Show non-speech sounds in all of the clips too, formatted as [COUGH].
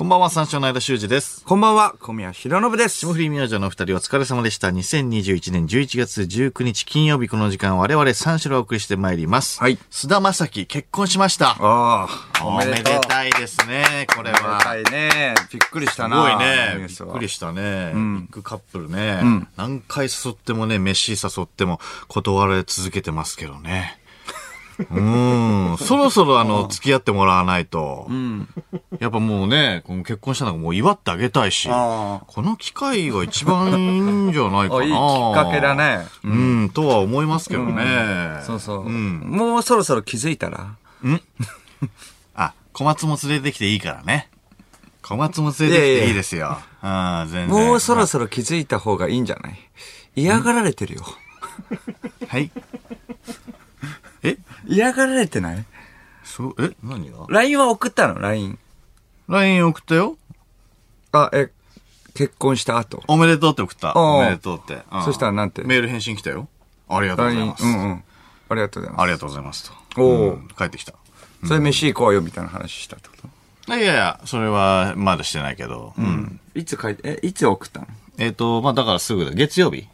こんばんは、三章の間修二です。こんばんは、小宮弘信です。霜降り明星のお二人お疲れ様でした。2021年11月19日金曜日この時間我々三章をお送りしてまいります。はい菅田将暉結婚しました。ああ、おめでたいですね、これおめでは。たいね。びっくりしたすな。ごいね。びっくりしたね。ビッグカップルね。ん何回誘ってもね、飯誘っても断られ続けてますけどね。うん。そろそろあの、付き合ってもらわないと。やっぱもうね、この結婚したのがもう祝ってあげたいし。あこの機会が一番いいんじゃないかあ。な。いいきっかけだ。ね。うん、とは思いますけどね。そうそう。ん。もうそろそろ気づいたら？あ、小松も連れてきていいからね。小松も連れてきていいですよ。うん、全然。もうそろそろ気づいた方がいいんじゃない？嫌がられてるよ。はい。え？嫌がられてない？そう、え？何が ?LINE は送ったの ?LINE。?LINE 送ったよあ、え、結婚した後。おめでとうって送った。おめでとうって。うんそしたらなんて？メール返信来たよ。ありがとうござい LINE ます。うんうん。ありがとうございまありがとうございますと。おううん帰ってきた。す。それ飯行こうよみたいな話したってこと？いやいや、それはまだしてないけど。うん。いつ書いて、え、いつ送ったの？えっと、まあだからすぐだ。月曜日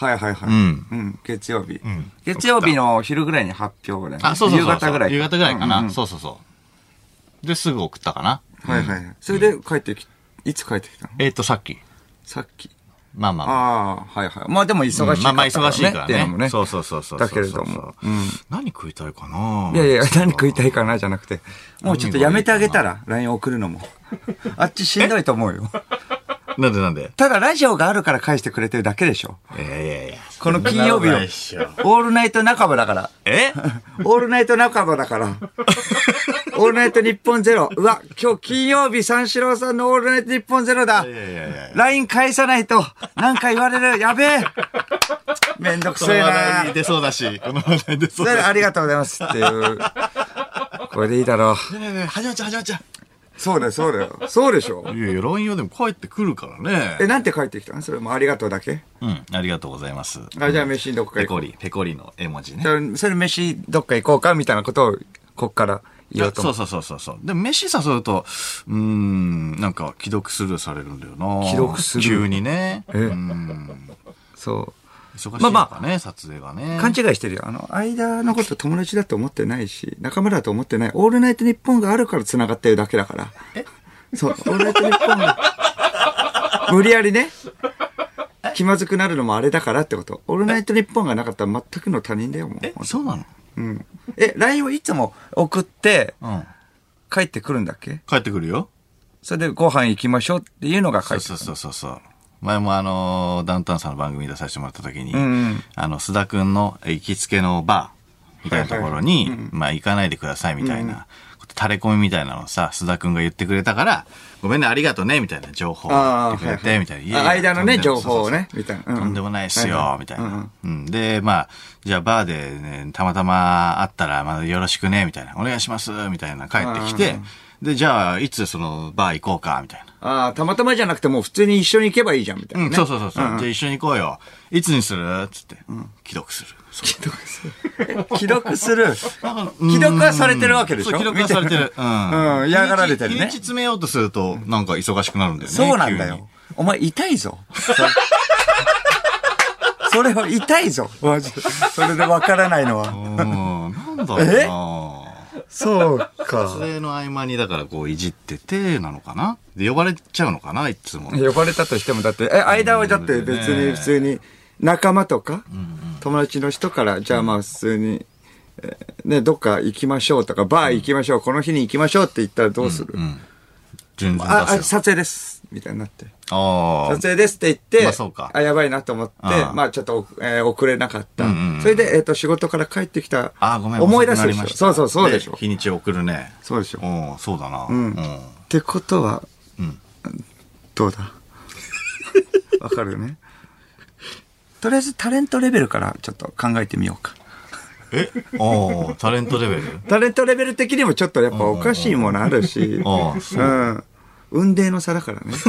はいはいはい。うんうん。月曜日。月曜日の昼ぐらいに発表ぐらい。あ、そうそうそう。夕方ぐらい。夕方ぐらいかな。うんうんそうそうそう。で、すぐ送ったかな。はいはいはい。それで帰ってき、いつ帰ってきたの？えっと、さっき。さっき。まあまあまあ。ああ、はいはい。まあでも忙しいから、ね。まあまあ忙しいからね。そうそうそうそう。だけれども。うん。何食いたいかな？いやいや、何食いたいかなじゃなくて、もうちょっとやめてあげたら、LINE 送るのも。[LAUGHS] あっちしんどいと思うよ。なんでなんで？ただラジオがあるから返してくれてるだけでしょ。いやいやいや。この金曜日のそんなことないっしょオールナイト仲間だから。え？[LAUGHS] オールナイト仲間だから。[LAUGHS] オールナイト日本ゼロ。うわ、今日金曜日三四郎さんのオールナイト日本ゼロだい。やいや。LINE 返さないと、なんか言われる。やべえ。めんどくせえこの話題にな。出そうだし、この話題に出そうだし。ありがとうございますっていう。これでいいだろう。ねえねえねえ始まっちゃう始まっちゃそうだよ、そうだよ。そうでしょ？う。いやいや、LINE はでも帰ってくるからね。え、なんて帰ってきたの？それもありがとうだけ？うん、ありがとうございます。あ、じゃあ飯どっか行こう。ペコリ、ペコリの絵文字ねそれ飯どっか行こうかみたいなことを、こっから言おうと思そうそうそうそうそう。でも飯誘うと、うーん、なんか既読スルーされるんだよな。既読スルー？急にね。え？うん。そう。忙しいのまあかね、撮影がね。勘違いしてるよ。あの、間のこと友達だと思ってないし、仲間だと思ってない。オールナイトニッポンがあるから繋がってるだけだから。そう、オールナイトニッポンが、[LAUGHS] 無理やりね、気まずくなるのもあれだからってこと。オールナイトニッポンがなかったら全くの他人だよ、もう。え、そうなの？うん。え、LINE をいつも送ってうん。帰ってくるんだっけ？帰ってくるよ。それでご飯行きましょうっていうのが帰ってそうそうそうそう。前もあの、ダウンタウンさんの番組に出させてもらった時に、んうんあの、須田くんの行きつけのバーみたいなところに、まあ行かないでくださいみたいな、垂れ込みみたいなのをさ、須田くんが言ってくれたから、ごめんね、ありがとうね、みたいな情報を言ってくれて、みたいな。いやいやあ間のね、情報をね、みたいな。とんでもないっすはいはよ、みたいうんう。なんうん。で、まあ、じゃあバーでね、たまたま会ったら、まあよろしくね、みたいな。お願いします、みたいな帰ってきて、で、じゃあ、いつそのバー行こうか、みたいな。ああ、たまたまじゃなくてもう普通に一緒に行けばいいじゃん、みたいな、うん、ね。そうそうそうそう、んんじゃあ一緒に行こうよ。いつにする？つって、既読する。既読する。既読する。うん既読はされてるわけでしょ？そう、既読はされてる。うん。うん嫌がられてるね日にち詰めようとすると、なんか忙しくなるんだよね。そうなんだよ。お前痛いぞ。[LAUGHS] それは痛いぞ。マジで。それでわからないのは。うん、なんだろうなそう撮か。影の合間にだからこういじっててなのかなで、呼ばれちゃうのかないつも。呼ばれたとしても、だって、え、間はだって別に普通に仲間とか、友達の人から、じゃあまあ普通に、えーね、どっか行きましょうとか、バー行きましょう、この日に行きましょうって言ったらどうする、あ、あ。撮影です。みたいになって。ああ。撮影ですって言って、まあそうかあ、やばいなと思って、まあちょっと、えー遅れなかった。それで、えっ、と、仕事から帰ってきた。あーごめん。思い出すでしょそうそう、そうでしょ。日にち送るね。そうでしょ。っうん、そうだな。んうん。てことは、うんどうだ？[LAUGHS] わかるよね？とりあえずタレントレベルからちょっと考えてみようか。え？ああ、タレントレベル？タレントレベル的にもちょっとやっぱおかしいものあるし、ああ、そうう。ん。運命の差だからね。[LAUGHS]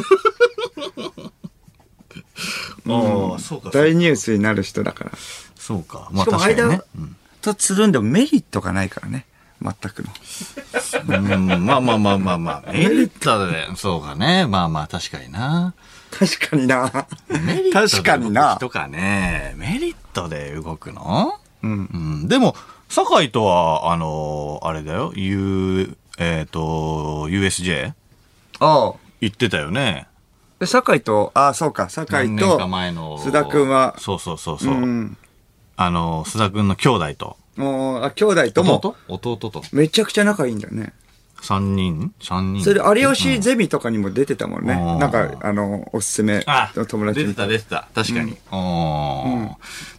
ああ、そうか。そう大ニュースになる人だから。そうか。まあしかも間確かにね。うんとつるんでもメリットがないからね。全くの。うん、まあまあまあまあまあ。メリットで、そうかね。まあまあ確かにな。確かにな。メリットで確かにな動く人かね。メリットで動くの？うん。でも、酒井とは、あのあれだよ。U、えっ、と、USJ? ああ。行ってたよね。で、酒井と、ああ、そうか、酒井と何年か、前の。須田くんはそうそうそうそう。うん。あの、須田くんの兄弟と。もう、あ、兄弟とも、弟？弟と。めちゃくちゃ仲いいんだよね。三人？三人それで、有吉ゼミとかにも出てたもんね。うんなんか、あの、おすすめあの友達に出てた出てた。確かに。うん。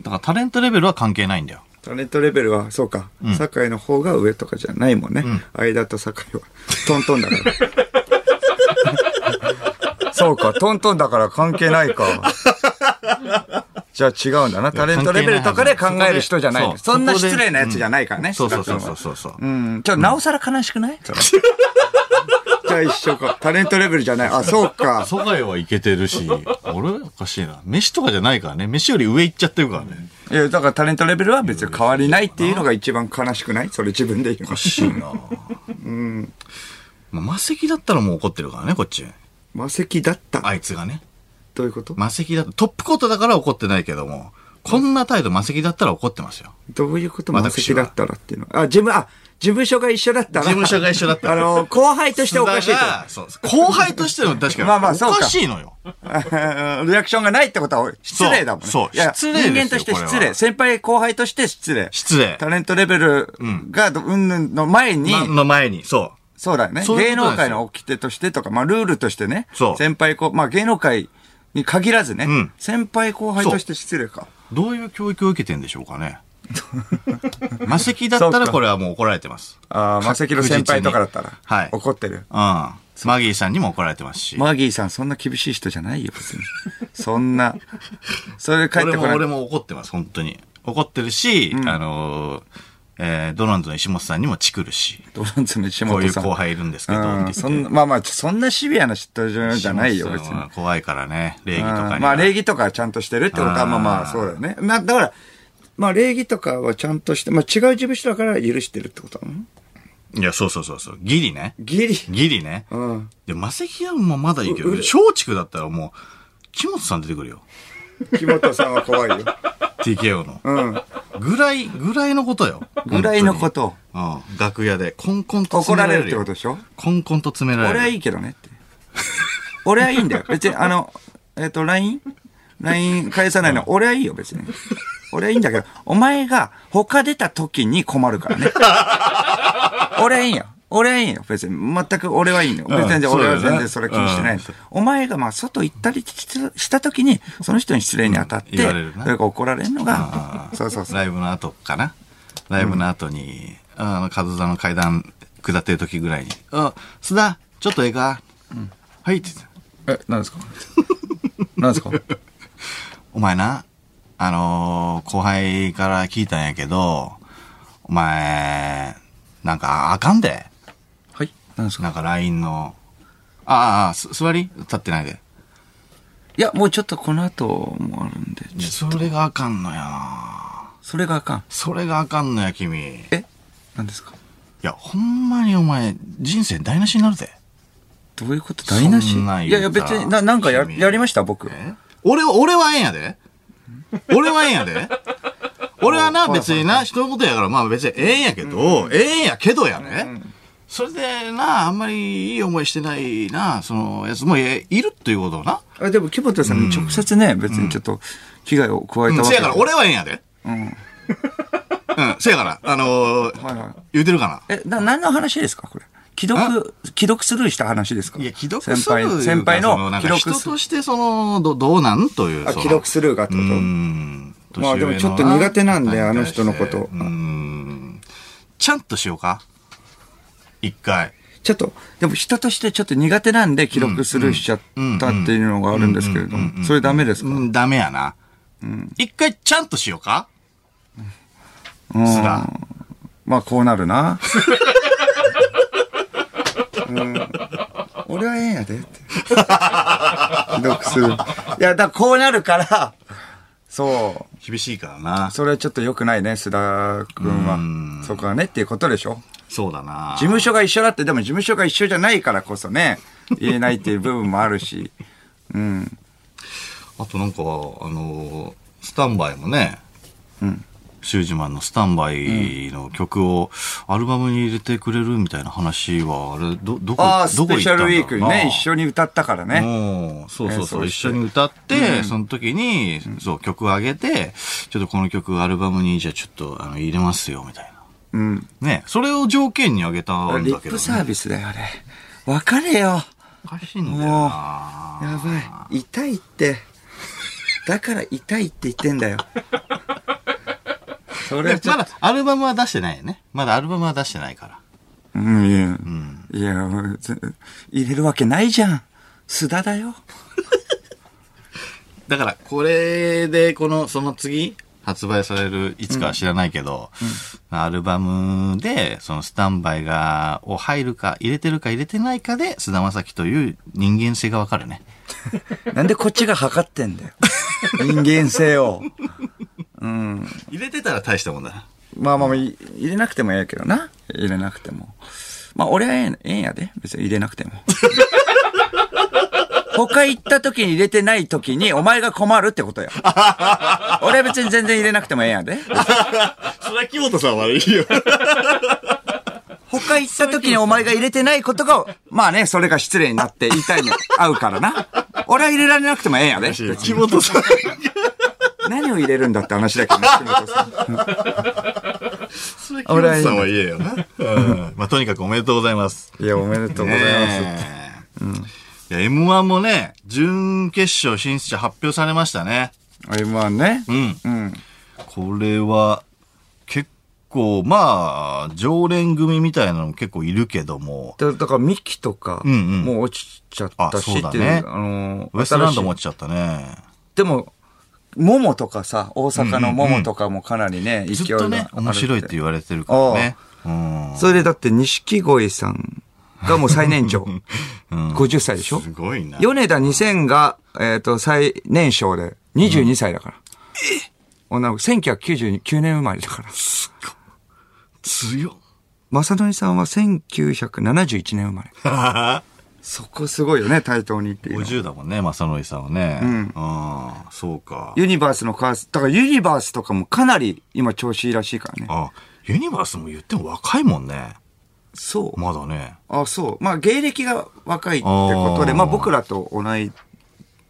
だからタレントレベルは関係ないんだよ。タレントレベルは、そうか、酒井の方が上とかじゃないもんね。間と酒井は。トントンだから。[LAUGHS] そうか、トントンだから関係ないか。じゃあ違うんだな。タレントレベルとかで考える人じゃない。そんな失礼なやつじゃないからね。そうそうそうそうそうそう。うん。ちょ、なおさら悲しくない？[LAUGHS] じゃあ一緒か。タレントレベルじゃない？あ、そうか。蘇我はいけてるし、俺おかしいな。飯とかじゃないからね。飯より上行っちゃってるからね。いや、だからタレントレベルは別に変わりないっていうのが一番悲しくない？それ自分で言うのおか。しいな。うん。まあ、魔石だったらもう怒ってるからね、こっち。魔石だった。あいつがね。どういうこと？魔石だと、トップコートだから怒ってないけども、こんな態度魔石だったら怒ってますよ。どういうこと？魔石だったらっていうの？は。あ、自分、あ、事務所が一緒だったら？事務所が一緒だったらあの、後輩としておかしいそう後輩としての確かに。[LAUGHS] まあまあそうかおかしいのよ。[LAUGHS] リアクションがないってことは失礼だもんね。そうそういや失礼人間として失礼。先輩後輩として失礼。失礼。タレントレベルがど、うんぬんの前に、まの前に、そう。そうだよね。ういうことなんですよ能界の掟としてとか、まあルールとしてね。そう先輩後、まあ芸能界に限らずね。ん先輩後輩として失礼か。どういう教育を受けてんでしょうかね。[LAUGHS] 魔石だったらこれはもう怒られてます。ああ、マセキの先輩とかだったら。はい怒ってる。うん。マギーさんにも怒られてますし。マギーさん、そんな厳しい人じゃないよ、別に。そんな。それで帰って俺も、こない。俺も怒ってます、本当に。怒ってるし、あのー、えー、ドランズの石本さんにもチクるし、ドランツの石こういう本さん。後輩いるんですけど、そんな、まあまあ、そんなシビアな人じゃないよ、別に。怖いからね、礼儀とかまあ、礼儀とかちゃんとしてるってことは、まあまあ、そうだよね。まあ、だから、まあ、礼儀とかはちゃんとして、まあ、違う事務所だから許してるってことなの？いや、そうそうそうそう。ギリね。ギリ？ギリね。うん。で、マセキはもうまだいいけど、松竹だったらもう、木本さん出てくるよ。木本さんは怖いよ。TKO の。うん。ぐらい、ぐらいのことよ。ぐらいのこと。うん。楽屋で、コンコンと怒詰められるよ。られるってことでしょ？コンコンと詰められる。俺はいいけどねって。俺はいいんだよ。[LAUGHS] 別に、あの、えっ、と、LINE?LINE 返さないの、俺はいいよ、別に。俺はいいんだけど、お前が他出た時に困るからね。[LAUGHS] 俺はいいよ。俺はいいよ。別に。全く俺はいいの。別に俺は全然それ気にしてない。お前がまあ外行ったりした時に、その人に失礼に当たって、それが怒られるのが、そうそうそう。ライブの後かな。ライブの後に、あの、カズザの階段下ってる時ぐらいに、あ、須田、ちょっとええか、はいって言って、え、何ですか？[LAUGHS] 何ですか？[LAUGHS] お前な、あのー後輩から聞いたんやけど、お前、なんかあかんで。はい何ですか？なんか LINE の、あああ座り？立ってないで。いや、もうちょっとこの後もあるんで。それがあかんのや。それがあかん？それがあかんのや、君。いえ？何ですか？や、ほんまにお前、人生台無しになるぜ。どういうこと？台無し？いやいや別に、な、なんかや、君やりました？僕。え？俺は、俺はええんやで。俺はええんやで。俺はな、別にな、人のことやから、まあ別にええんやけど、ええんやけどやね。それでな、あんまりいい思いしてないな、そのやつもえいるっていうことをな。あでも、木本さんに直接ね、別にちょっと危害を加えたわけせやから、俺はええんやで。うん。うん、せやから、あのーはいはい。言うてるかな。え、な、何の話ですかこれ？既読、既読スルーした話ですか？いや、既読する先輩、先輩その既読スルー。として、その、ど、どうなんという。あ、既読スルーがってうこと？ん。まあでもちょっと苦手なんであの人のことうん。ちゃんとしようか一回。ちょっと、でも人としてちょっと苦手なんで既読スルーしちゃったっていうのがあるんですけれども、それダメですか？うん、ダメやな。一回ちゃんとしようか？うんすら。まあこうなるな。うん俺はええんやでって。既読する。いや、だこうなるから、そ厳しいからなう。。それはちょっと良くないね、須田君は。そこはねっていうことでしょそうだな事務所が一緒だって、でも事務所が一緒じゃないからこそね、言えないっていう部分もあるし。[LAUGHS] うん。あとなんか、あの、スタンバイもね、うん。シュージマンのスタンバイの曲をアルバムに入れてくれるみたいな話は、あれ、ど、どこ、ああ、スペシャルウィークにね、一緒緒に歌ったからね。うんそうそうそう、一緒に歌って、その時に、そう、曲を上げて、ちょっとこの曲アルバムに、じゃあちょっと、あの、入れますよ、みたいな。うん。ね、それを条件に上げたんだけど、ね。リップサービスだよ、あれ。別れよ。おかしいんだよもう、なやばい。痛いって。だから痛いって言ってんだよ。[LAUGHS] それ。まだアルバムは出してないよね。まだアルバムは出してないから。うん、いや、いや、ず入れるわけないじゃん。須田だよ。[LAUGHS] だから、これで、この、その次、発売される、いつかは知らないけど、アルバムで、そのスタンバイが、を入るか、入れてるか入れてないかで、菅田将暉という人間性がわかるね。[LAUGHS] なんでこっちが測ってんだよ。[LAUGHS] 人間性を。うん。入れてたら大したもんだな。まあまあ入れなくてもええけどな。入れなくても。まあ、俺はええんやで。別に入れなくても。[LAUGHS] 他行った時に入れてない時に、お前が困るってことよ。[LAUGHS] 俺は別に全然入れなくてもええんやで。それは木本さん悪いよ。他行った時にお前が入れてないことが、まあね、それが失礼になって言いたいの合うからな。俺は入れられなくてもええんやで。木本さん。何を入れるんだって話だけどね、木本さんそれ木本さんは言えよな。うん。まあ、とにかくおめでとうございます。いや、おめでとうございます。ねえいや、M1 もね、準決勝進出者発表されましたね。M1 ね。うん。うん。これは、結構、まあ、常連組みたいなのも結構いるけども、だだから、ミキとか、うんうんもう落ちちゃったあしっていう、そうだねあのー、ウエストランドも落ちちゃったね。いでも、モモとかさ、大阪のモモとかもかなりね、勢いがずっとね、面白いって言われてるからね。うん。それでだって、錦鯉さんがもう最年長。[LAUGHS] 50歳でしょ？すごいな。米田2000が、えっ、と、最年少で、22歳だから。女の子、1999年生まれだから。強っ。正則さんは1971年生まれ。[LAUGHS] そこすごいよね、対等にっていうのは。50だもんね、正則さんはね。うんああ、そうか。ユニバースのカース、だからユニバースとかもかなり今調子いいらしいからね。あ、ユニバースも言っても若いもんね。そう。まだね。あ、そう。まあ芸歴が若いってことで、あーまあ僕らと同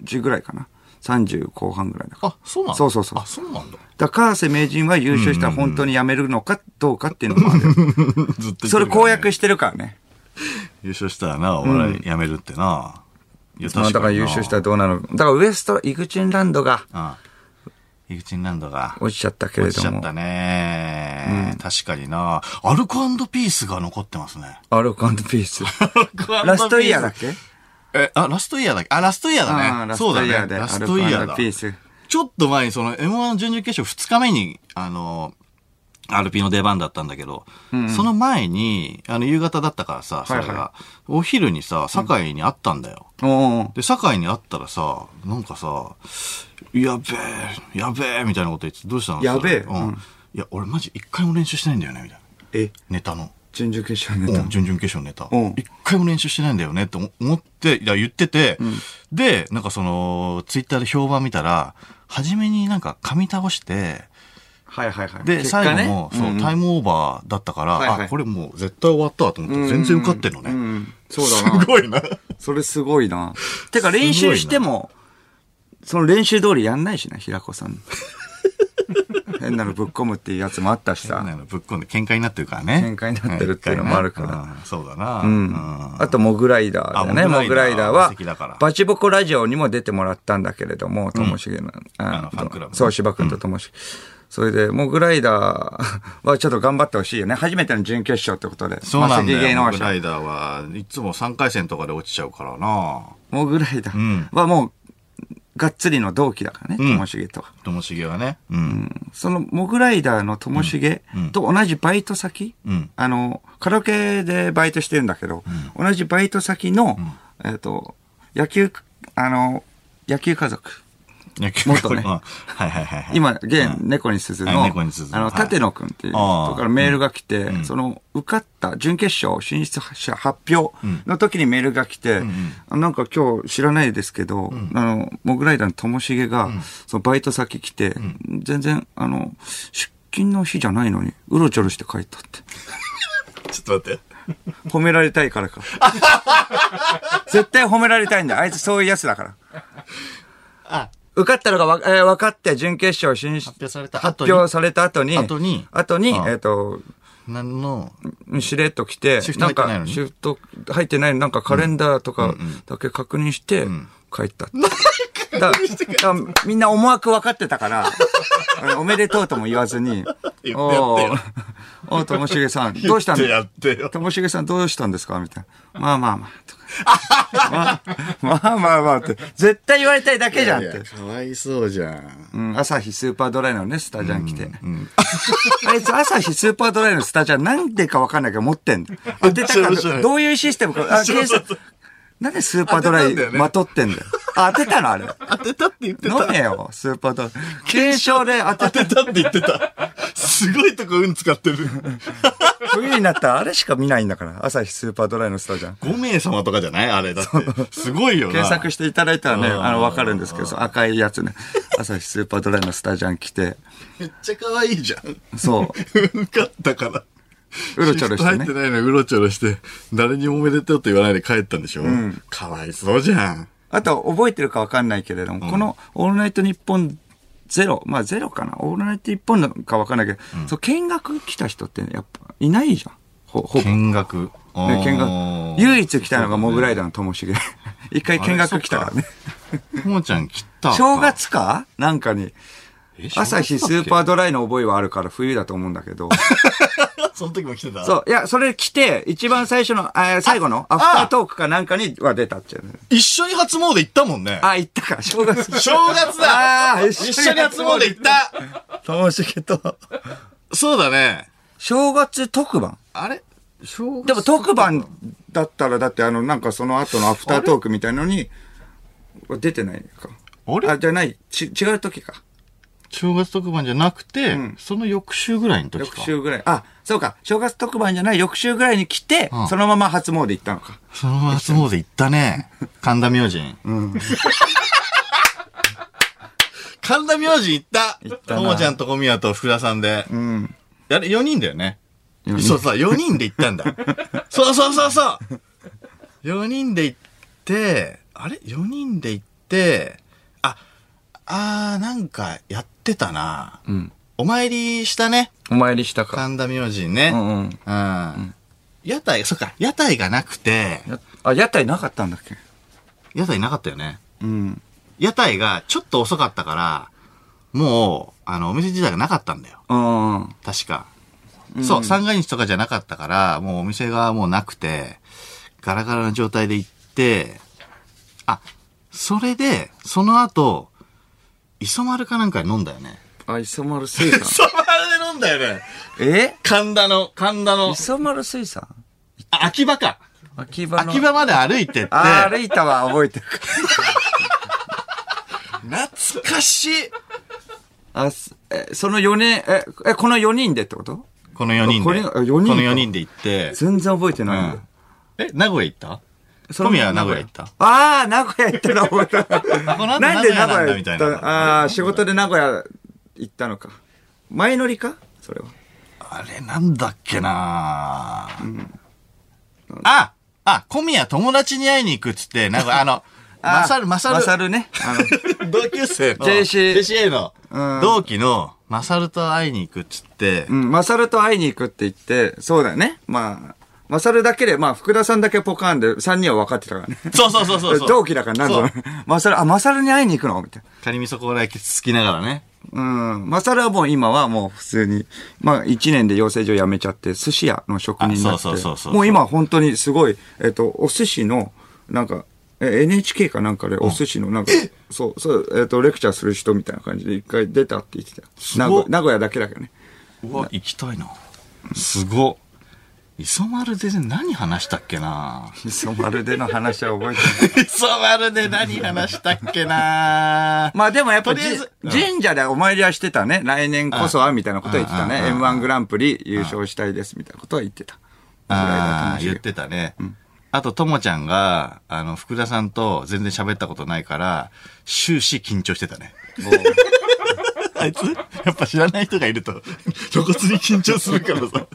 じぐらいかな。30後半ぐらいだから。あ、そうなんだ。そうそうそうあ、そうなんだ。だから、川瀬名人は優勝したら本当に辞めるのかどうかっていうのもある。[LAUGHS] ずっと言ってるそれ公約ししてるからね。優勝したらな、お笑いやめるってな。いや、まあだから優勝したらどうなるだからウエスト、イグチンランドがあイグチンランドが。落ちちゃったけれども落ちちゃった。ね、確かにな。アルコピースが残ってますね。アルコピース。ラストイヤーだっけ？え、あ、ラストイヤーだっけ？あ、ラストイヤーだね。そうだね。トイヤーで。ラスアルトイヤーだコ。ピース。ちょっと前にその M1 準々決勝2日目に、あの、RP の出番だったんだけど、その前に、あの、夕方だったからさ、それが、はいはお昼にさ、堺に会ったんだよ。おーで、堺に会ったらさ、なんかさ、やべえ、やべえ、みたいなこと言って、どうしたの？やべえ？うん。うんいや、俺マジ一回も練習してないんだよね、みたいな。え、ネタの。準々決勝ネタ？うん。準々決勝ネタうん。一回も練習してないんだよねって思って、いや、言ってて、で、なんかその、ツイッターで評判見たら、初めになんか噛み倒して、はいはいはい。で、ね？最後も、そう、んんタイムオーバーだったから、はいはいあ、これもう絶対終わったわと思って、全然受かってんのね。うんうんそうだな。[LAUGHS] すごいな。それ [LAUGHS] すごいな。てか練習しても、その練習通りやんないしな、平子さん。[LAUGHS] 変なのぶっ込むっていうやつもあったしさ。変なのぶっ込んで喧嘩になってるからね。喧嘩になってるっていうのもあるからうんそうだな。うん。あと、モグライダーだよね。あモグライダーはバチボコラジオにも出てもらったんだけれども、ともしげの、あのファンクラブねそう、芝君とともしげ。それで、モグライダーはちょっと頑張ってほしいよね。初めての準決勝ってことで。そうなんだよ。モグライダーはいつも3回戦とかで落ちちゃうからな。モグライダうんーはもう、がっつりの同期だからね、とうんもしげとは。ともしげはね。うん。そのモグライダーのともしげと同じバイト先、うん。あの、カラオケでバイトしてるんだけど、同じバイト先の、えっ、と、野球、あの、野球家族。野球元ね。うんはいはいはいはい。今、現、うん。猫に鈴あの、あの、はい。立野くんっていう人からメールが来て、ん。その、受かった準決勝進出者発表の時にメールが来て、あなんか今日知らないですけど、あの、モグライダーのともしげが、そのバイト先来て、全然、あの、出勤の日じゃないのに、うろちょろして帰ったって。[LAUGHS] ちょっと待って。褒められたいからか。[LAUGHS] 絶対褒められたいんだ。よ。あいつそういうやつだから。あ、受かったのがわ、えー分かって準決勝進出発表された後に？発表された後に、後に？後に、あえっ、と、何の、しれっと来て、シフト入ってないのに？んか、シフト入ってないの？なんかカレンダーとかだけ確認して、[LAUGHS] 帰った。だだみんな思惑分かってたから、おめでとうとも言わずに、[LAUGHS] おー。おーともしげさん、どうしたんともしげさんどうしたんですか？みたいな。まあまあまあ。とかまあまあまあまあって。絶対言われたいだけじゃんって。かわいそうじゃん。うん、朝日スーパードライのね、スタジャン来て。[LAUGHS] あいつ朝日スーパードライのスタジャンなんでかわかんないけど持ってんだよ。当てたか面白いどういうシステムか。あ、計算なんでスーパードライ当てたんだよねまとってんだよ。あ、当てたのあれ。当てたって言って飲めよ、スーパードライ。検証で当てて、当てたって言ってた。すごいとこ運使ってる。冬になったらあれしか見ないんだから。朝日スーパードライのスタジャン。5名様とかじゃない？あれだって。すごいよな。検索していただいたらね、うんあの、わかるんですけど、赤いやつね。朝日スーパードライのスタジャン来て、めっちゃ可愛いじゃん。そう。[LAUGHS] 受かったから。うろちょろしてね入って。ないのにうろちょろして、誰にもおめでとうと言わないで帰ったんでしょ？かわいそうじゃん。あと、覚えてるかわかんないけれども、この、オールナイトニッポンゼロ、まあゼロかな、オールナイトニッポンなのかわかんないけど、そう、見学来た人って、ね、やっぱ、いないじゃん。ほ、ほぼ。ね、見学。見学。唯一来たのがモグライダーのともしげ。[LAUGHS] 一回見学来たからね。ともちゃん来た。正月か？なんかに、え朝日スーパードライの覚えはあるから冬だと思うんだけど。[LAUGHS] その時も来てた？そう、いや、それ来て、一番最初の、あ最後のアフタートークかなんかには出たっちゃうね。一緒に初詣行ったもんね。あ、行ったか、正月。[LAUGHS] 正月だあー一緒に初詣行ったともしげと。そうだね。正月特番？あれ？正月？でも特番だったら、だってあの、なんかその後のアフタートークみたいのに、出てないか。あれ？あ、じゃない、ち、違う時か。正月特番じゃなくて、んその翌週ぐらいの時か。翌週ぐらい。あ、そうか。正月特番じゃない翌週ぐらいに来て、うんそのまま初詣行ったのか。その初詣行ったね。[LAUGHS] 神田明神。[LAUGHS] 神田明神行った行ったなともちゃんと小宮と福田さんで。うん。あれ、4人だよね。そうそう、4人で行ったんだ。[LAUGHS] そうそうそうそう !4 人で行って、あれ ?4 人で行って、あ、あー、なんかやってたな。うん。お参りしたね。お参りしたか。神田明神ね。うんうん。うん。屋台、そっか、屋台がなくて、やあ、屋台なかったんだっけ？屋台なかったよね。うん。屋台がちょっと遅かったから、もう、あの、お店自体がなかったんだよ。うん。確か。そう、三が日とかじゃなかったから、もうお店がもうなくて、ガラガラな状態で行って、あ、それで、その後、磯丸かなんかで飲んだよね。あ、磯丸水産。磯丸で飲んだよね。え？神田の、神田の、磯丸水産？あ秋葉か。秋葉の。秋葉まで歩いてって、あ、歩いたわ、覚えてる。[LAUGHS] 懐かしい。あ、すえ、その4年、え、え、この4人でってこと？この4人で。この4人で行って、全然覚えてうないんだよん。え、名古屋行った？小宮は名古屋行った？ああ、名古屋行ったの覚えた。[LAUGHS] この後なんで名名古屋行っみたいなたああ、仕事で名古屋行ったのか。前乗りか？それは。あれなんだっけな、ああ、小宮友達に会いに行くっつって、なんかあの、[LAUGHS] まさる、まさる。まさるね。[LAUGHS] 同級生の。JC JCA のうん同期のまさると会いに行くっつってう、ん、マサルと会いに行くって言って、そうだよね。まあ、マサルだけで、まあ、福田さんだけポカーンで、3人は分かってたからね。そうそうそうそう。[LAUGHS] 同期だから、なんそうぞ。マサル、あ、マサルに会いに行くの？みたいな。カニ味噌コーラ焼きつきながらね。うん。マサルはもう今はもう普通に、まあ一年で養成所辞めちゃって、寿司屋の職人になって。あそうそうそうそうもう今は本当にすごい、えっと、お寿司の、なんか、え NHK かなんかでお寿司のなんか、そう、そう、えっと、レクチャーする人みたいな感じで一回出たって言ってた名古屋だけだけどね。うわ、行きたいな。すごっ。磯丸で何話したっけな？磯丸での話は覚えてない。[LAUGHS] 磯丸で何話したっけな？まあでもやっぱり神社でお参りはしてたね。来年こそはみたいなことは言ってたね。うん M1 グランプリ優勝したいですみたいなことは言ってた。ああ、言ってたね。あと、ともちゃんが、あの、福田さんと全然喋ったことないから、終始緊張してたね。[LAUGHS] あいつ、やっぱ知らない人がいると、露骨に緊張するからさ。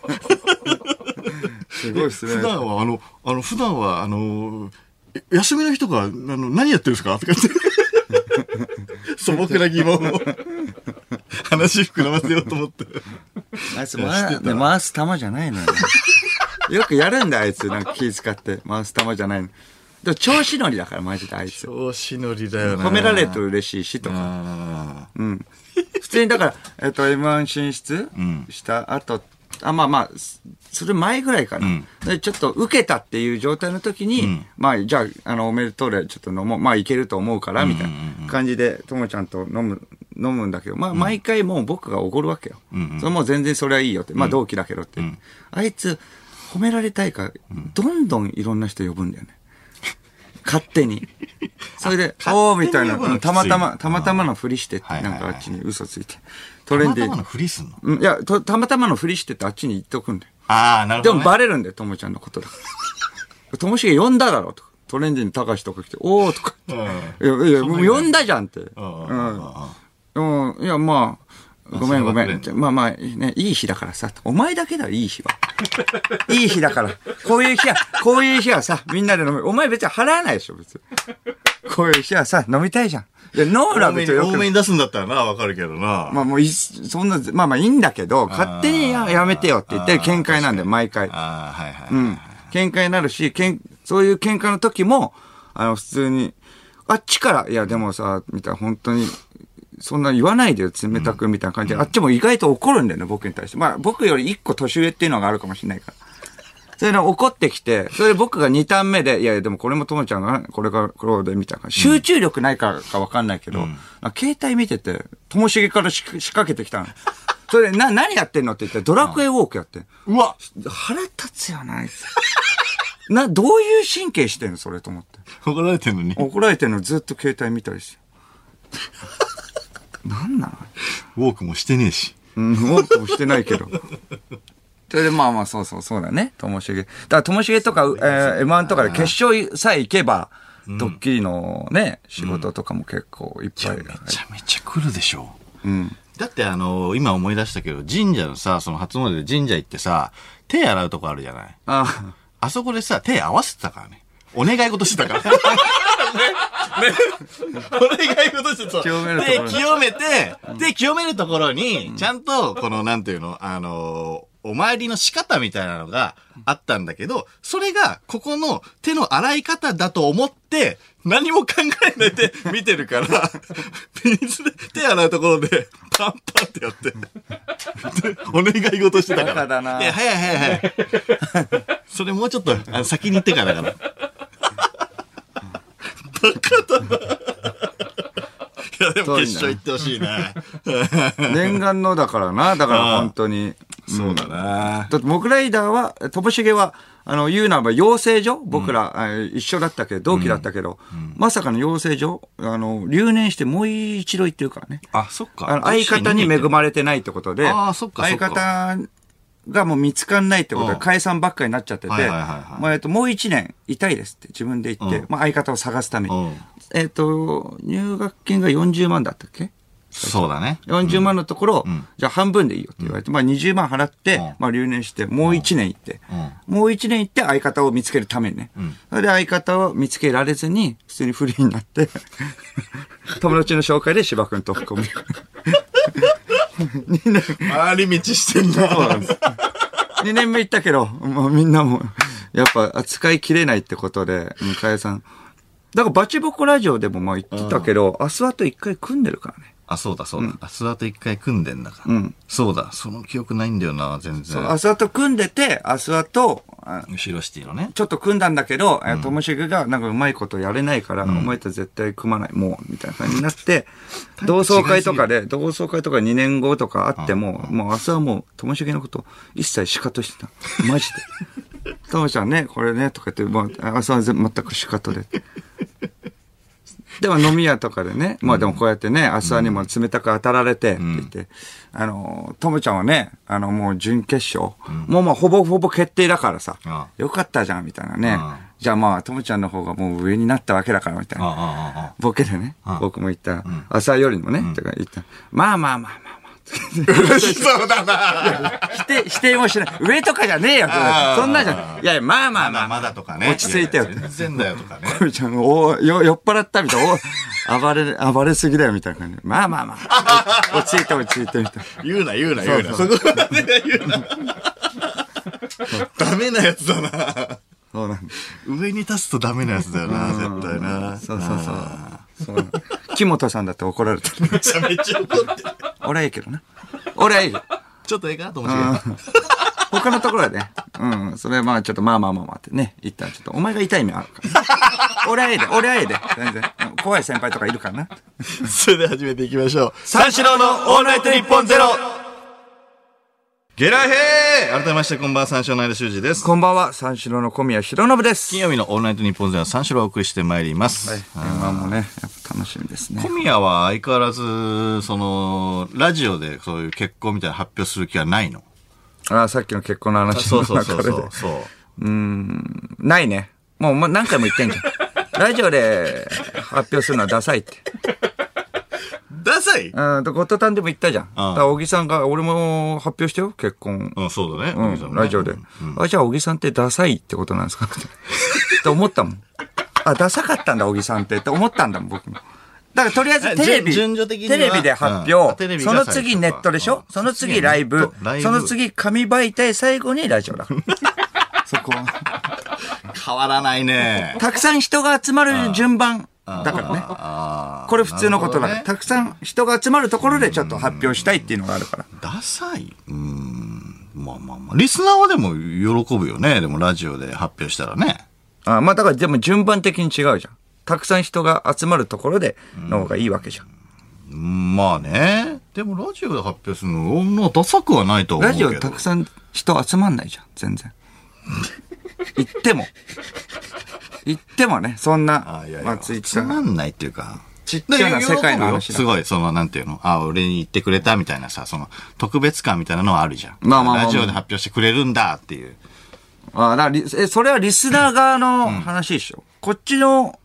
すごいっす普段は、あの、あの、普段は、あの、え休みの日とか、あの、何やってるんですか？とか言って。[LAUGHS] 素朴な疑問を、話膨らませようと思って。あいつ、いやましてた回す球じゃないのよ。よくやるんだよ、あいつ。なんか気使って。回す球じゃないの。でも調子乗りだから、マジであいつ。調子乗りだよな。褒められると嬉しいし、とか。あうん。普通にだから、えっと、M1 進出した後、あ、まあまあ、すする前ぐらいかな。うんでちょっと受けたっていう状態の時に、まあ、じゃあ、あの、おめでとうで、ちょっと飲もう。まあ、いけると思うから、みたいな感じで、ともちゃんと飲む、飲むんだけど、まあ、毎回もう僕がおごるわけよ。うんうんそれもう全然それはいいよって。まあ、同期だけどって。あいつ、褒められたいから、どんどんいろんな人呼ぶんだよね。[LAUGHS] 勝手に。それで、おーみたいな、たまたま、たまたまのふりしてって、はいはいはいなんかあっちに嘘ついて。ートレンディたまたまのふりすんの？うんいやと、たまたまのふりしてってあっちに言っとくんだよ。ああ、なるほど、ね。でもバレるんだよ、ともちゃんのことだから。ともしげ呼んだだろ、とか。トレンディに高橋とか来て、おーとか。うん。いや、いや、もう呼んだじゃんって。うん。いや、まあ、ごめんごめん。まあまあ、ね、いい日だからさ。お前だけだよ、いい日は。[LAUGHS] いい日だから。こういう日は、こういう日はさ、みんなで飲む。お前別に払わないでしょ、別に。こういう日はさ、飲みたいじゃん。いや、飲むのは多めに別に多めに出すんだったらな、わかるけどな。まあもうい、そんな、まあまあいいんだけど、勝手にややめてよって言って喧嘩なんだよ、毎回。ああ、はいはい。うん。喧嘩になるし、けん、そういう喧嘩の時も、あの、普通に、あっちから、いや、でもさ、みたいな、本当に、そんな言わないでよ、冷たく、みたいな感じで、あっちも意外と怒るんだよね、僕に対して。まあ、僕より一個年上っていうのがあるかもしれないから。それで怒ってきて、それで僕が二ターン目で、いやいや、でもこれもともちゃんが、これからこれで、みたいな。集中力ないからかわかんないけど、なんか携帯見てて、ともしげからし仕掛けてきたの。それで、な、何やってんのって言って、ドラクエウォークやってん。うわ腹立つよな、あいつ。[LAUGHS] な、どういう神経してんのそれと思って。怒られてんのに。怒られてんのずっと携帯見たりして。なんなのウォークもしてねえし。うん、多くもしてないけど。[LAUGHS] それでまあまあそうそうそうだね。ともしげ。だからともしげとか、えー、M1 とかで決勝さえ行けば、ドッキリのね、仕事とかも結構いっぱい。めちゃめちゃ来るでしょ。うん。だってあの、今思い出したけど、神社のさ、その初詣で神社行ってさ、手洗うとこあるじゃないあ、あそこでさ、手合わせてたからね。お願い事してたから。ね。ね。お願い事してた。清めるところで、清めて、で、清めるところに、ちゃんと、この、なんていうの、あのお参りの仕方みたいなのがあったんだけど、それが、ここの手の洗い方だと思って、何も考えないで見てるから、[LAUGHS] 水で手洗うところで、パンパンってやって、でお願い事してたから。だないや、早い早い早い。それもうちょっと、あの先に言ってからだから。[LAUGHS] バカだな。いや、でも決勝行ってほしいな。念願のだからな。だから本当に。[LAUGHS] そうだな。だって、モグライダーは、ともしげは、あの、言うならば養成所？僕ら、あ一緒だったけど、同期だったけど、まさかの養成所？あの、留年してもう一度行ってるからね。あ、そっか。あの、相方に恵まれてないってことで、あーそっか相か方がもう見つかんないってことでうん。解散ばっかりになっちゃってて、まあえっと、もう一年いたいですって自分で言って、うん。まあ相方を探すために。うん。えっと、入学金が40万だったっけ？そうだね。40万のところ、ん。じゃあ半分でいいよって言われて、まあ20万払って、うん。まあ留年して、もう1年行って、うもう1年行って相方を見つけるためにね。ん。それで相方を見つけられずに、普通にフリーになって、[LAUGHS] 友達の紹介で芝君とコンビ。2年、回り道してんな。そうなんです。2年目行ったけど、もうみんなも、やっぱ扱いきれないってことで、向井さん。だからバチボコラジオでもまあ言ってたけど、明日あと1回組んでるからね。あ、そうだそうだ。明日あと一回組んでんだから。うんそうだ。その記憶ないんだよな、全然。そう、アスワと組んでて、アスワと、あ後ろシティのね。ちょっと組んだんだけど、えーともしげがなんかうまいことやれないから、お前と絶対組まない、もう、みたいな感じになって、同窓会とかで、同窓会とか2年後とかあっても、もう明日はもう、ともしげのこと一切シカトしてた。マジで。[LAUGHS] ともちゃんね、これね、とか言って、もう明日は全全くシカトで。でも飲み屋とかでね、まあでもこうやってね、朝にも冷たく当たられて、って言って、あの、ともちゃんはね、あのもう準決勝、もうまあほぼほぼ決定だからさよかったじゃん、みたいなね。じゃあまあ、ともちゃんの方がもう上になったわけだから、みたいな。ボケでねあ、僕も言った。朝よりもね、とか言った。まあまあまあまあまあ。そうだな。否定、否定もしない。上とかじゃねえよ、そんなんじゃ。いやいや、まあまあまあ。まだとかね。落ち着いてよ全然だよとかね。ちゃん、およ、酔っ払ったみたいな。お暴れ、暴れすぎだよ、みたいな感じ。まあまあまあ。落ち着いて落ち着いて、みたいな。言うな、言うな、言うな。そこまで言うな。ダメなやつだな。そうなんだ。上に立つとダメなやつだよな、絶対な。そうそうそう。そう木本さんだって怒られた。めちゃめちゃ怒ってる。俺はいいけどな。俺はいいよ。ちょっとええか？と思って。他のところでね。うん。それはまあちょっとまあまあまあまあってね。一旦ちょっと、お前が痛い目あるから。俺はええで、俺はええで。全然。うん怖い先輩とかいるからな。それでは始めていきましょう。三四郎のオールナイトニッポンゼロゲラヘー改めましてこんばんは、三四郎の間修二です。こんばんは、三四郎の小宮弘信です。金曜日のオールナイトニッポンは三四郎をお送りしてまいります。はい。今もね、やっぱ楽しみですね小。宮は相変わらず、その、ラジオでそういう結婚みたいな発表する気はないの？ああ、さっきの結婚の話のそうそう。そうそう。そううーん、ないね。もうま何回も言ってんじゃん。[LAUGHS] ラジオで発表するのはダサいって。ダサいうん、ゴッドタンでも言ったじゃん。だから小木さんが、俺も発表してよ、結婚。うん、そうだね。うん、ラジオで。あ、じゃあ小木さんってダサいってことなんですか？[LAUGHS] って思ったもん。あ、ダサかったんだ、小木さんってって思ったんだもん、僕も。だからとりあえずテレビ、順序的にはテレビで発うんあ表、テレビがその次ネットでしょ？うんその次ライブライブその次紙媒体最後にラジオだ。[LAUGHS] そこは。[LAUGHS] 変わらないね。たくさん人が集まる順番だからね。あこれ普通のことだから。ねたくさん人が集まるところでちょっと発表したいっていうのがあるから。ダサいうーん。まあまあまあ。リスナーはでも喜ぶよね。でもラジオで発表したらね。あまあだからでも順番的に違うじゃん。たくさん人が集まるところでの方がいいわけじゃん。うんまあね。でもラジオで発表するの、もうダサくはないと思うけど。ラジオたくさん人集まんないじゃん、全然。行っても。行ってもね、そんなあいやい、やまあツイッつ。まんないっていうか。ちっちゃな世界の話だすごい、その、なんていうの？あ、俺に言ってくれたみたいなさ、その、特別感みたいなのはあるじゃん。まあまあまあまあラジオで発表してくれるんだっていう。あだからリえ、それはリスナー側の話でしょ？こっちの、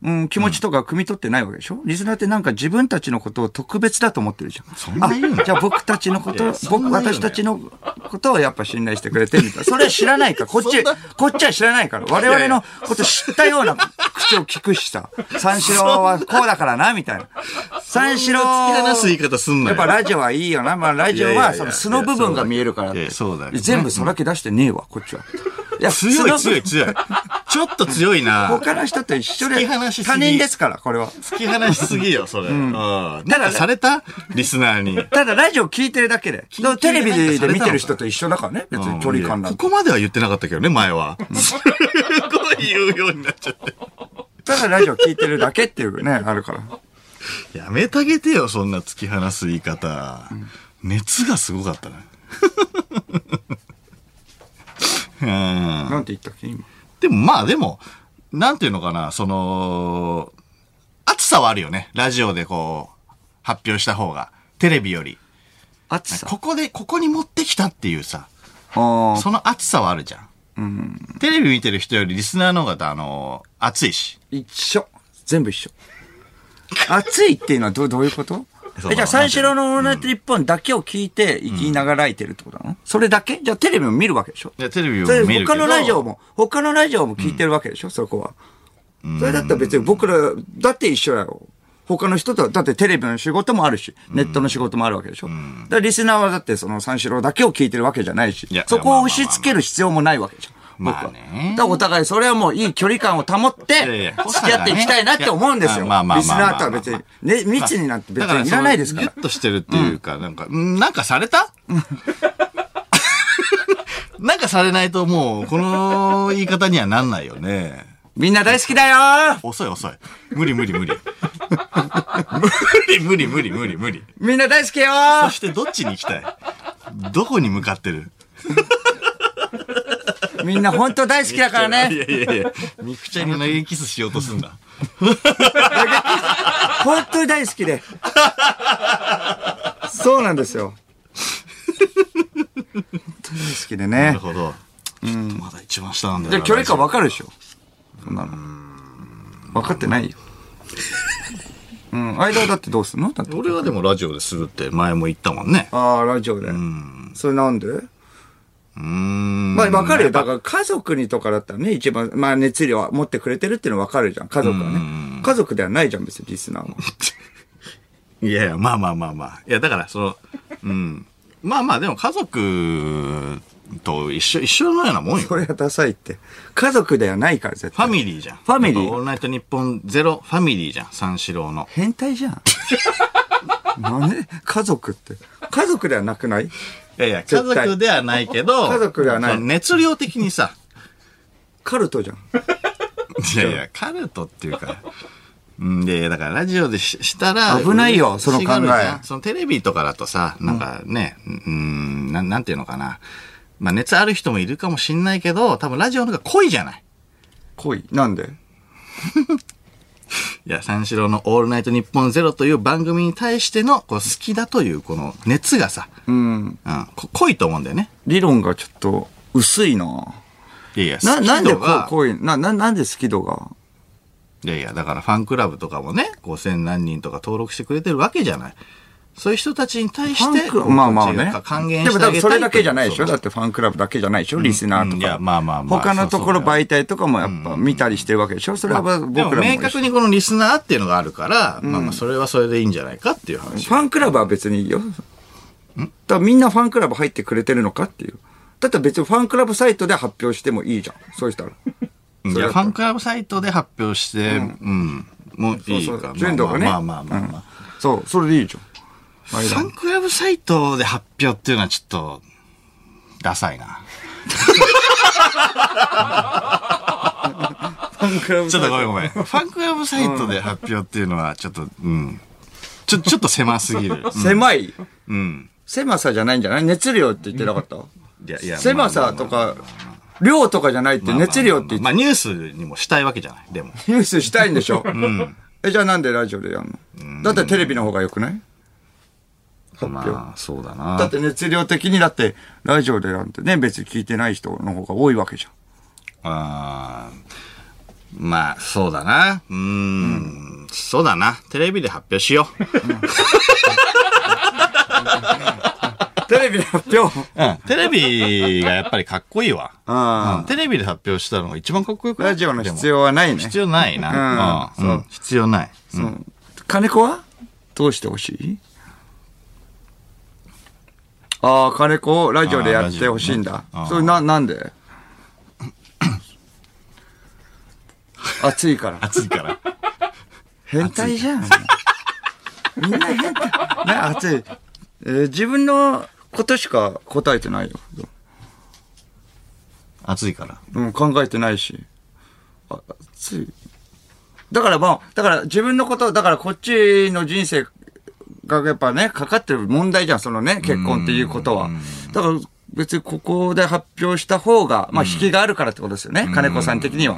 うん、気持ちとか汲み取ってないわけでしょ、リスナーってなんか自分たちのことを特別だと思ってるじゃん。そんな言う [LAUGHS] じゃあ僕たちのこと僕、私たちのことをやっぱ信頼してくれてるみたいな。それは知らないから。[LAUGHS] こっち、こっちは知らないから。我々のこと知ったような口を聞くしさ。三四郎はこうだからな、みたいな。三四郎。突き放す言い方すんなよ。やっぱラジオはいいよな。まあラジオはその素の部分が見えるからそうだよ全部さらけ出してねえわ、こっちは。いや強い強い強い。ちょっと強いな。他の人と一緒で他人ですから、これは。突き放しすぎよ、それ。うん。なんかされた？リスナーに。ただラジオ聞いてるだけで。テレビで見てる人と一緒だからね。別に距離感なんて。ここまでは言ってなかったけどね、前は。[LAUGHS] すごい言うようになっちゃって。ただラジオ聞いてるだけっていうね、あるから。やめてあげてよ、そんな突き放す言い方。熱がすごかったね。うん。なんて言ったっけ、今？でもまあでも、なんていうのかな、その、熱さはあるよね。ラジオでこう、発表した方が。テレビより。暑さ？ここで、ここに持ってきたっていうさ、その熱さはあるじゃん。テレビ見てる人よりリスナーの方が、あの、熱いし。一緒。全部一緒。暑いっていうのはどうどういうこと？えじゃあ三四郎のオールナイト日本だけを聞いて生きながらいてるってことなの、それだけ？じゃあテレビも見るわけでしょ？いや、テレビを見るけど。他のラジオも、他のラジオも聞いてるわけでしょ、そこは。それだったら別に僕ら、だって一緒やろ。他の人とは、だってテレビの仕事もあるし、ネットの仕事もあるわけでしょ？だからリスナーはだってその三四郎だけを聞いてるわけじゃないしそこを押し付ける必要もないわけじゃん。まあねだからお互いそれはもういい距離感を保って、付き合っていきたいなって思うんですよ。まあまあリスまあまあナーとは別に、ね、密になって別にいらないですからギュ。ッとしてるっていうか、なんか、んなんかされた？[LAUGHS] なんかされないともう、この言い方にはなんないよね。みんな大好きだよ遅い遅い。無理無理無理。[LAUGHS] 無理無理無理無理無理。[LAUGHS] みんな大好きよそしてどっちに行きたい？どこに向かってる？みんな本当大好きだからいね。やいやいや、ミクちゃんに投げキスしようとすんだ。本当に大好きで。そうなんですよ。本当に大好きでねなる。ほど。ちょっとまだ一番下なんだよ距離感わかるでしょ？そんなの。分かってないよ。うん。間だってどうすんの？だって。俺はでもラジオでするって前も言ったもんね。ああ、ラジオで。それなんで？うーん。まあ分かるよ。だから家族にとかだったらね、一番、まあ熱量は持ってくれてるっていうのは分かるじゃん。家族はね。家族ではないじゃん、別にリスナーは。[LAUGHS] いやいや、まあまあまあまあ。いや、だから、その、うん。まあまあ、でも家族と一緒、一緒のようなもんよ。それはダサいって。家族ではないから、絶ファ対。ミリーじゃん。ファミリーオールナイトニッポンゼロファミリーじゃん。三四郎の。変態じゃん。なんで家族って。家族ではなくない？いやいや、家族ではないけど、家族ではない熱量的にさ、カルトじゃん。[LAUGHS] いやいや、カルトっていうか、うんで、だからラジオでししたら、危ないよその考えそのテレビとかだとさ、なんかね、うん、なんなんていうのかな。まあ熱ある人もいるかもしんないけど、多分ラジオの方が濃いじゃない。恋。なんで？[LAUGHS] いや、三四郎のオールナイトニッポンゼロという番組に対しての、こう好きだというこの熱がさ、うん。うん、こ濃いと思うんだよね。理論がちょっと薄いないやいや、な、なんでこ好き度がう、こういう、な、な、なんで好き度が？いやいや、だからファンクラブとかもね、こう千何人とか登録してくれてるわけじゃない。そういう人たちに対して、まあまあね。還元でもしてあげたいそれだけじゃないでしょ？だってファンクラブだけじゃないでしょ？リスナーとか。うんいやまあまあまあ他のところそうそうだよ媒体とかもやっぱ見たりしてるわけでしょ？それは僕でもらも。明確にこのリスナーっていうのがあるから、まあまあそれはそれでいいんじゃないかっていう話。ファンクラブは別にいいよ。だからみんなファンクラブ入ってくれてるのかっていう。だったら別にファンクラブサイトで発表してもいいじゃん。そうしたら。いや、ファンクラブサイトで発表して、うん、もういいそうか。そう純度がねまあまあまあまあまあ。そう、それでいいじゃん。ファンクラブサイトで発表っていうのはちょっと、ダサいな。ファンクラブちょっとごめんごめん。ファンクラブサイトで発表っていうのはちょっと、うん。ちょ、ちょっと狭すぎる。う [LAUGHS] ん狭いうん。狭さじゃないんじゃない？熱量って言ってなかった？いやいや狭さとか、量とかじゃないって熱量って言ってまあニュースにもしたいわけじゃない。でも。ニュースしたいんでしょ？え、じゃあなんでラジオでやんの？だってテレビの方が良くない？まあ、そうだな。だって熱量的にだって、ラジオでなんてね、別に聞いてない人の方が多いわけじゃん。あーまあ、そうだな。うーん,、そうだな。テレビで発表しよう。[LAUGHS] テレビで発表うん。テレビがやっぱりかっこいいわ。[LAUGHS] あうんテレビで発表したのが一番かっこよくない？ラジオの必要はないね。必要ないな。うんうん。うん必要ない。うんうん金子は？どうしてほしい？ああ、金子をラジオでやってほしいんだ。それな、なんで？暑いから。暑いから。変態じゃん。みんな変態。ね、暑い。えー自分のことしか答えてないよ。暑いから。うん、考えてないし。あ、暑い。だからまあ、だから自分のこと、だからこっちの人生がやっぱね、かかってる問題じゃん、そのね、結婚っていうことは。だから別にここで発表した方が、まあ引きがあるからってことですよね、金子さん的には。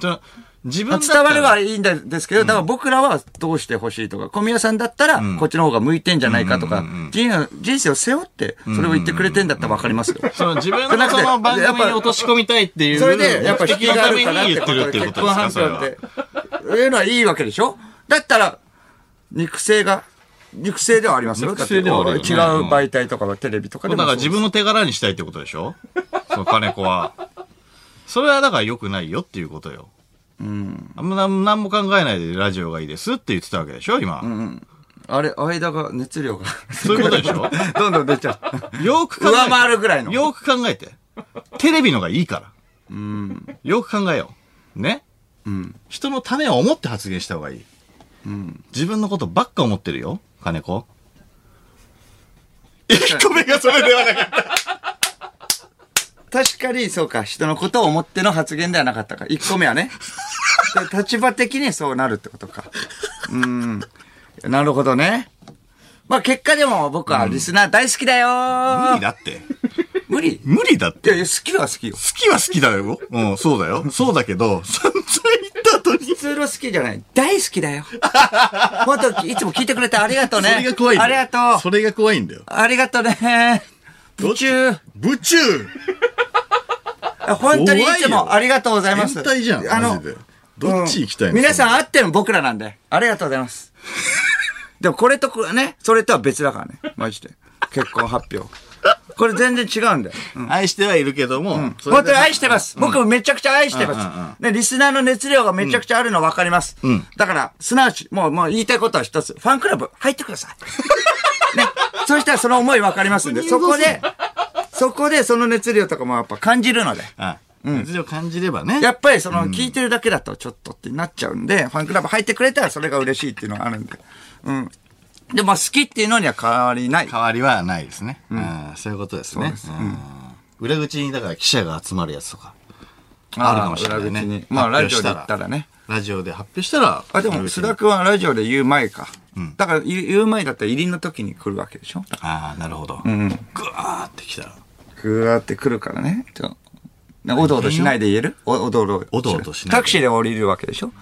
じゃあ自分伝ら。わればいいんですけど、だから僕らはどうしてほしいとか、小宮さんだったら、こっちの方が向いてんじゃないかとか、人人生を背負って、それを言ってくれてんだったらわかりますよ。その自分のその番組に落とし込みたいっていうそれで、やっぱ引きがあるからってことに言ってるってで、いうことですか、結婚発。表って。いうのはいいわけでしょ？だったら、肉声が、肉声ではありますよ。肉声ではあるよねだって違う媒体とかはテレビとかで。だから自分の手柄にしたいってことでしょ？[LAUGHS] そう、金子は。それはだから良くないよっていうことよ。うん。あんま何何も考えないでラジオがいいですって言ってたわけでしょ？今。あれ、間が、熱量が。そういうことでしょ？[LAUGHS] どんどん出ちゃう。よく考えて。上回るぐらいの。よく考えて。テレビのがいいから。うん。よく考えよう。ね？うん。人のためを思って発言した方がいい。うん。自分のことばっか思ってるよ、金子。[LAUGHS] 1個目がそれではなかった。[LAUGHS] 確かにそうか、人のことを思っての発言ではなかったか。1個目はね。[LAUGHS] で立場的にそうなるってことか。うん。なるほどね。まあ結果でも僕はリスナー大好きだよ無理だって。無理い無理だって。やいや、好きは好きよ。好きは好きだよ。うん、そうだよ。そうだけど、散々言った後に。普通の好きじゃない。大好きだよ。本当いつも聞いてくれてありがとうね。それが怖いありよ。がとう。それが怖いんだよ。ありがとうね。宇宙。部中本当にいつもありがとうございます。変態じゃん、あの。どっち行きたいの、うん皆さんあっても僕らなんで。ありがとうございます。でもこれとこれね、それとは別だからね。マジで。結婚発表。これ全然違うんだよ。うん愛してはいるけども、それで本当に愛してます。僕もめちゃくちゃ愛してうんうんます。ね、リスナーの熱量がめちゃくちゃあるの分かります。だから、すなわち、もう、もう言いたいことは一つ。ファンクラブ入ってください。[LAUGHS] ね。そうしたらその思い分かりますんで、そこで、そこでその熱量とかもやっぱ感じるので。あ、熱量感じればね。やっぱりその、聞いてるだけだとちょっとってなっちゃうんで、ファンクラブ入ってくれたらそれが嬉しいっていうのがあるんで。うん。でも好きっていうのには変わりない。変わりはないですね。うん、そういうことですね。うん裏口に、だから記者が集まるやつとか。あるかもしれないね裏口に。まあ、ラジオで言ったらね。ラジオで発表したら。あ、でも、須田君はラジオで言う前か。だから、言う前だったら入りの時に来るわけでしょああ、なるほど。んぐわーってきたら。ぐわーって来るからね。ちょおどおどしないで言える？おおどおど。おどおどしないでタクシーで降りるわけでしょ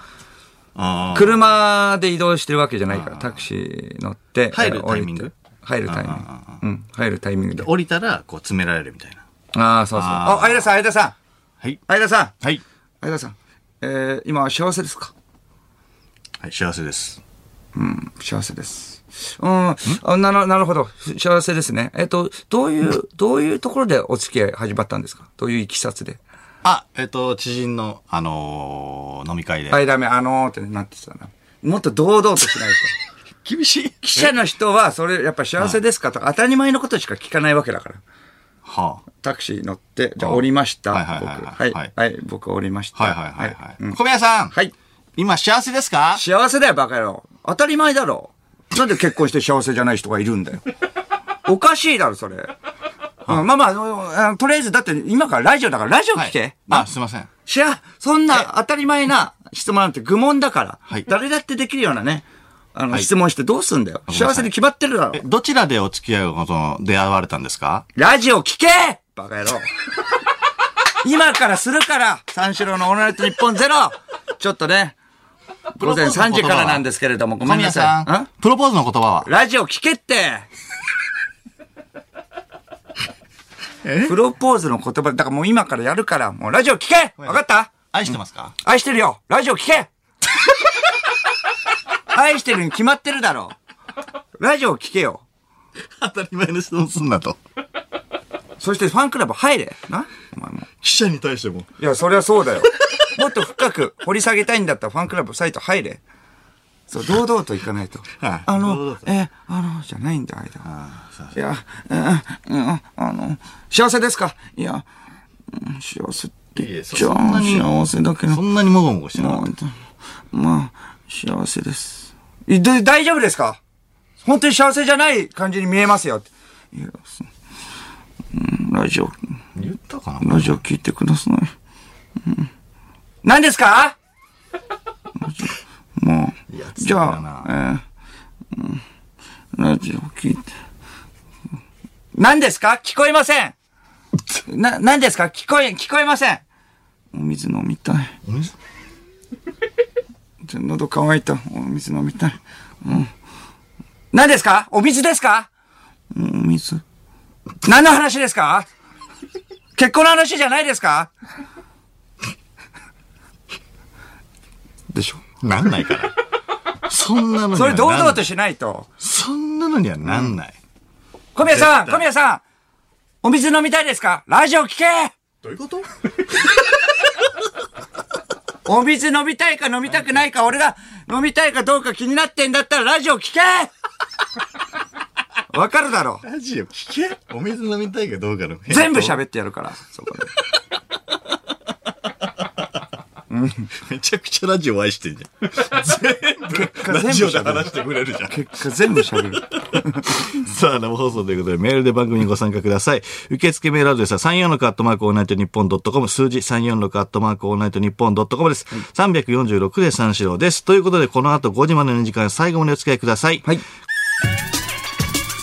車で移動してるわけじゃないから、タクシー乗って。入るタイミング？入るタイミング。うん、入るタイミングで。降りたら、こう、詰められるみたいな。ああ、そうそう。あ、相田さん、相田さん。はい。相田さん。はい。相田さん。えー、今は幸せですか？はい、幸せです。うん、幸せです。うん、あなるなるほど。幸せですね。えっと、どういう、どういうところでお付き合い始まったんですか？どういういきさつで？あ、えっと、知人の、あのー飲み会で。はい、ダメ、あのーってなってたな。もっと堂々としないと。[LAUGHS] 厳しい。記者の人は、それ、やっぱ幸せですかとか、当たり前のことしか聞かないわけだから。はタクシー乗って、じゃあ降りました。はいはいはい僕。ははいい。はい、僕降りましあ、た。はいはいはいはい。うん小宮さん。はい。今幸せですか？幸せだよ、バカ野郎。当たり前だろ。なんで結婚して幸せじゃない人がいるんだよ。おかしいだろ、それ。うん、まあまあとりあえず、だって今からラジオだから、ラジオ聞け。あ、すいません。しや、そんな当たり前な質問なんて愚問だから。はい誰だってできるようなね、あの、はい質問してどうすんだよ。幸せに決まってるだろえ。どちらでお付き合いをことの出会われたんですか？ラジオ聞けバカ野郎。[LAUGHS] 今からするから、三四郎のオールナイトニッポンゼロちょっとね、午前3時からなんですけれども、ごめんなさい。プロポーズの言葉は？ラジオ聞けってプロポーズの言葉、だからもう今からやるから、もうラジオ聞け！わかった？愛してますか？愛してるよ。ラジオ聞け！[LAUGHS] 愛してるに決まってるだろラジオ聞けよ。当たり前の質問すんなと。そしてファンクラブ入れ。な？お前も。記者に対しても。いや、そりゃそうだよ。もっと深く掘り下げたいんだったらファンクラブサイト入れ。そう、堂々といかないと。はいあのえ、あの、じゃないんだ、間。あいや、うん、うん、あの、幸せですか？いや、うん幸せって言っちゃ幸せだけどそ、んなにもごもごしてなかま。あ、まあ、幸せです。大丈夫ですか？本当に幸せじゃない感じに見えますよ。いや、そうん、ラジオ、言ったかな？ラジオ聞いてください。うん、何ですか？ラジオもうじゃあ、えーうんラジオ聞いて。何ですか？聞こえませんな、何ですか？聞こえ、聞こえませんお水飲みたい。お水？[LAUGHS] 喉乾いた。お水飲みたい。うん。何ですか？お水ですか？うんお水。何の話ですか？結婚の話じゃないですか？でしょ。なんないから。そんなのにはそれ堂々としないと。そんなのにはなんない。小宮さん小宮さんお水飲みたいですか？ラジオ聞けどういうこと？[LAUGHS] お水飲みたいか飲みたくないか、俺が飲みたいかどうか気になってんだったらラジオ聞け [LAUGHS] わかるだろラジオ聞け？お水飲みたいかどうかの。全部喋ってやるから、そこで。うめちゃくちゃラジオ愛してんじゃん。全部、ラジオで話してくれるじゃん。結果全部喋る。[LAUGHS] さあ、生放送ということで、メールで番組にご参加ください。受付メールアドレスは346アットマークオールナイトニッポンドットコム、数字346アットマークオールナイトニッポンドットコムです。346で三四郎です。ということで、この後5時までの時間、最後までお付き合いください。はい。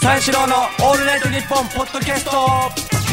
三四郎のオールナイトニッポンポッドキャスト